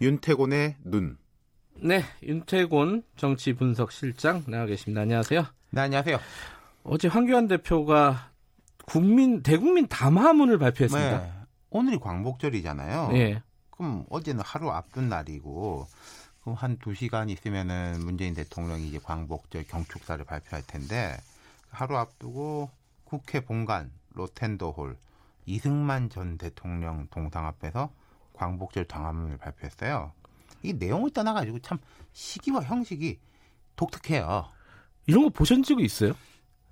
윤태곤의 눈. 네, 윤태곤 정치 분석 실장 나와 계십니다. 안녕하세요. 네, 안녕하세요. 어제 황교안 대표가 국민 대국민 담화문을 발표했습니다. 네, 오늘이 광복절이잖아요. 네. 그럼 어제는 하루 앞둔 날이고 그럼 한 두 시간 있으면은 문재인 대통령이 이제 광복절 경축사를 발표할 텐데 하루 앞두고 국회 본관 로텐더홀 이승만 전 대통령 동상 앞에서 광복절 당화문을 발표했어요. 이 내용을 떠나가지고 참 시기와 형식이 독특해요. 이런 거 보신 적이 있어요?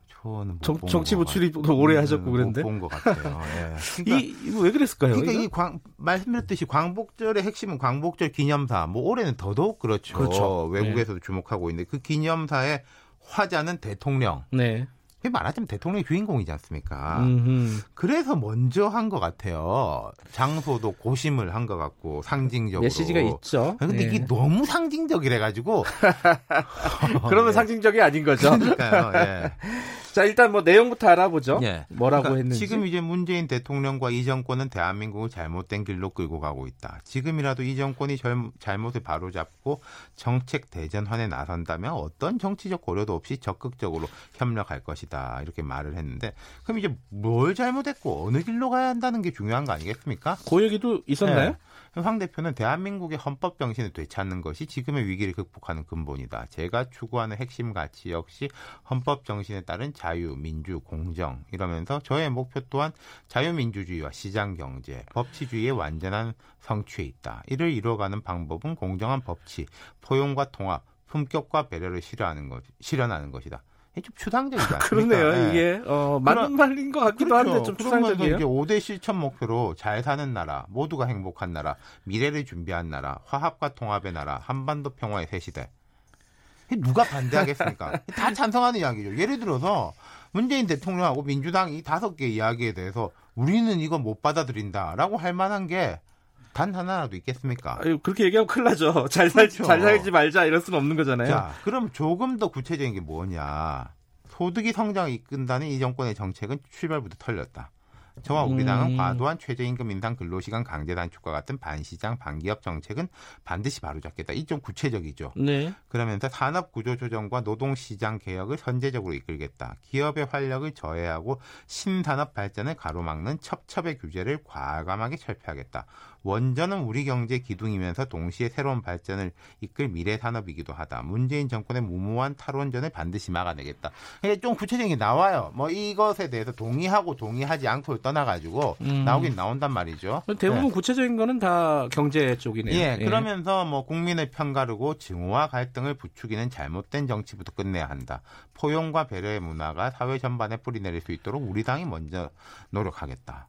저는 정, 정치부 출입도 오래 음, 하셨고 그런데 본것 같아요. 예. 그러니까, 이, 이거 왜 그랬을까요? 그러니까 이거? 이 광, 말씀드렸듯이 광복절의 핵심은 광복절 기념사. 뭐 올해는 더더욱 그렇죠. 그렇죠. 외국에서도 네. 주목하고 있는데 그 기념사의 화자는 대통령. 네. 말하자면 대통령이 주인공이지 않습니까? 음흠. 그래서 먼저 한 것 같아요. 장소도 고심을 한 것 같고 상징적으로 메시지가 있죠. 근데 네. 이게 너무 상징적이래 가지고 그러면 네. 상징적이 아닌 거죠. 그러니까요. 예. 자, 일단 뭐 내용부터 알아보죠. 예. 뭐라고 그러니까 했는지. 지금 이제 문재인 대통령과 이 정권은 대한민국을 잘못된 길로 끌고 가고 있다. 지금이라도 이 정권이 잘못을 바로잡고 정책 대전환에 나선다면 어떤 정치적 고려도 없이 적극적으로 협력할 것이다. 이렇게 말을 했는데 그럼 이제 뭘 잘못했고 어느 길로 가야 한다는 게 중요한 거 아니겠습니까? 그 얘기도 있었나요? 네. 황 대표는 대한민국의 헌법 정신을 되찾는 것이 지금의 위기를 극복하는 근본이다. 제가 추구하는 핵심 가치 역시 헌법 정신에 따른 자유, 민주, 공정 이러면서 저의 목표 또한 자유민주주의와 시장 경제, 법치주의의 완전한 성취에 있다. 이를 이루어가는 방법은 공정한 법치, 포용과 통합, 품격과 배려를 실현하는 것, 실현하는 것이다. 좀 추상적이지 않습니까? 그러네요. 네. 이게 어, 맞는 말인 것 같기도 그렇죠. 한데 좀 추상적이에요. 이제 5대 실천 목표로 잘 사는 나라, 모두가 행복한 나라, 미래를 준비한 나라, 화합과 통합의 나라, 한반도 평화의 새 시대. 누가 반대하겠습니까? 다 찬성하는 이야기죠. 예를 들어서 문재인 대통령하고 민주당 이 다섯 개 이야기에 대해서 우리는 이거 못 받아들인다라고 할 만한 게 단 하나라도 있겠습니까? 아유, 그렇게 얘기하면 큰일 나죠. 잘 살지, 그렇죠. 잘 살지 말자 이럴 수는 없는 거잖아요. 자, 그럼 조금 더 구체적인 게 뭐냐. 소득이 성장을 이끈다는 이 정권의 정책은 출발부터 털렸다. 저와 우리 당은 음. 과도한 최저임금 인상 근로시간 강제 단축과 같은 반시장 반기업 정책은 반드시 바로잡겠다. 이 좀 구체적이죠. 네. 그러면서 산업 구조 조정과 노동 시장 개혁을 선제적으로 이끌겠다. 기업의 활력을 저해하고 신산업 발전을 가로막는 첩첩의 규제를 과감하게 철폐하겠다. 원전은 우리 경제 기둥이면서 동시에 새로운 발전을 이끌 미래 산업이기도 하다. 문재인 정권의 무모한 탈원전을 반드시 막아내겠다. 좀 구체적인 게 나와요. 뭐 이것에 대해서 동의하고 동의하지 않고 떠나가지고 음. 나오긴 나온단 말이죠. 대부분 네. 구체적인 거는 다 경제 쪽이네요. 예, 예, 그러면서 뭐 국민을 편가르고 증오와 갈등을 부추기는 잘못된 정치부터 끝내야 한다. 포용과 배려의 문화가 사회 전반에 뿌리내릴 수 있도록 우리 당이 먼저 노력하겠다.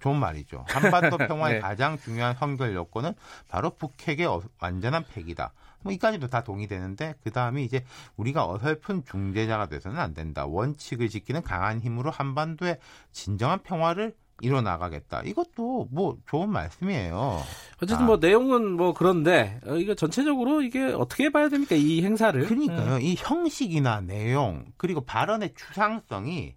좋은 말이죠. 한반도 평화의 네. 가장 중요한 선결 요건은 바로 북핵의 어, 완전한 폐기다. 뭐 이까지도 다 동의되는데 그 다음에 이제 우리가 어설픈 중재자가 돼서는 안 된다. 원칙을 지키는 강한 힘으로 한반도의 진정한 평화를 이뤄 나가겠다. 이것도 뭐 좋은 말씀이에요. 어쨌든 아. 뭐 내용은 뭐 그런데 어, 이거 전체적으로 이게 어떻게 봐야 됩니까? 이 행사를. 그러니까요. 음. 이 형식이나 내용 그리고 발언의 추상성이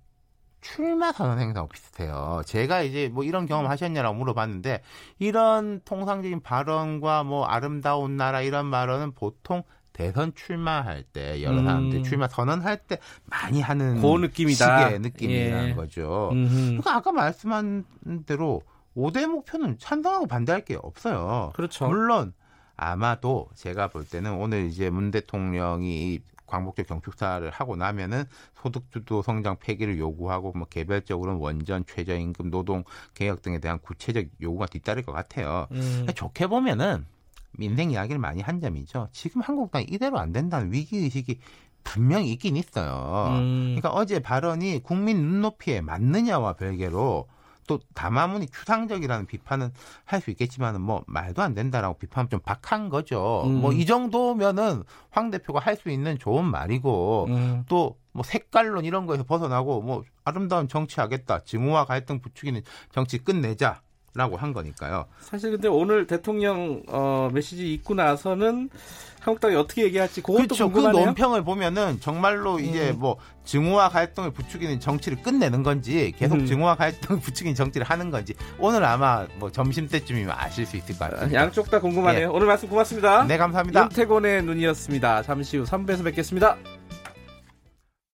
출마 선언 행사하고 비슷해요. 제가 이제 뭐 이런 경험 하셨냐라고 물어봤는데 이런 통상적인 발언과 뭐 아름다운 나라 이런 발언은 보통 대선 출마할 때 여러 사람들이 음. 출마 선언할 때 많이 하는 그 느낌이다. 식의 느낌이라는 예. 거죠. 음흠. 그러니까 아까 말씀한 대로 5대 목표는 찬성하고 반대할 게 없어요. 그렇죠. 물론 아마도 제가 볼 때는 오늘 이제 문 대통령이 광복절 경축사를 하고 나면은 소득주도 성장 폐기를 요구하고 뭐 개별적으로는 원전 최저임금 노동 개혁 등에 대한 구체적 요구가 뒤따를 것 같아요. 음. 좋게 보면은 민생 이야기를 많이 한 점이죠. 지금 한국당이 이대로 안 된다는 위기 의식이 분명히 있긴 있어요. 음. 그러니까 어제 발언이 국민 눈높이에 맞느냐와 별개로 또 담화문이 추상적이라는 비판은 할 수 있겠지만은 뭐 말도 안 된다라고 비판 좀 박한 거죠. 음. 뭐이 정도면은 황 대표가 할 수 있는 좋은 말이고 음. 또뭐 색깔론 이런 거에서 벗어나고 뭐 아름다운 정치하겠다. 증오와 갈등 부추기는 정치 끝내자. 라고 한 거니까요. 사실 근데 오늘 대통령 어, 메시지 읽고 나서는 한국당이 어떻게 얘기할지 그것도 그렇죠. 궁금하네요. 그 논평을 보면은 정말로 이제 음. 뭐 증오와 갈등을 부추기는 정치를 끝내는 건지 계속 음. 증오와 갈등을 부추기는 정치를 하는 건지 오늘 아마 뭐 점심 때쯤이면 아실 수 있을 것 같아요. 양쪽 다 궁금하네요. 오늘 말씀 고맙습니다. 네, 감사합니다. 윤태곤의 눈이었습니다. 잠시 후 3부에서 뵙겠습니다.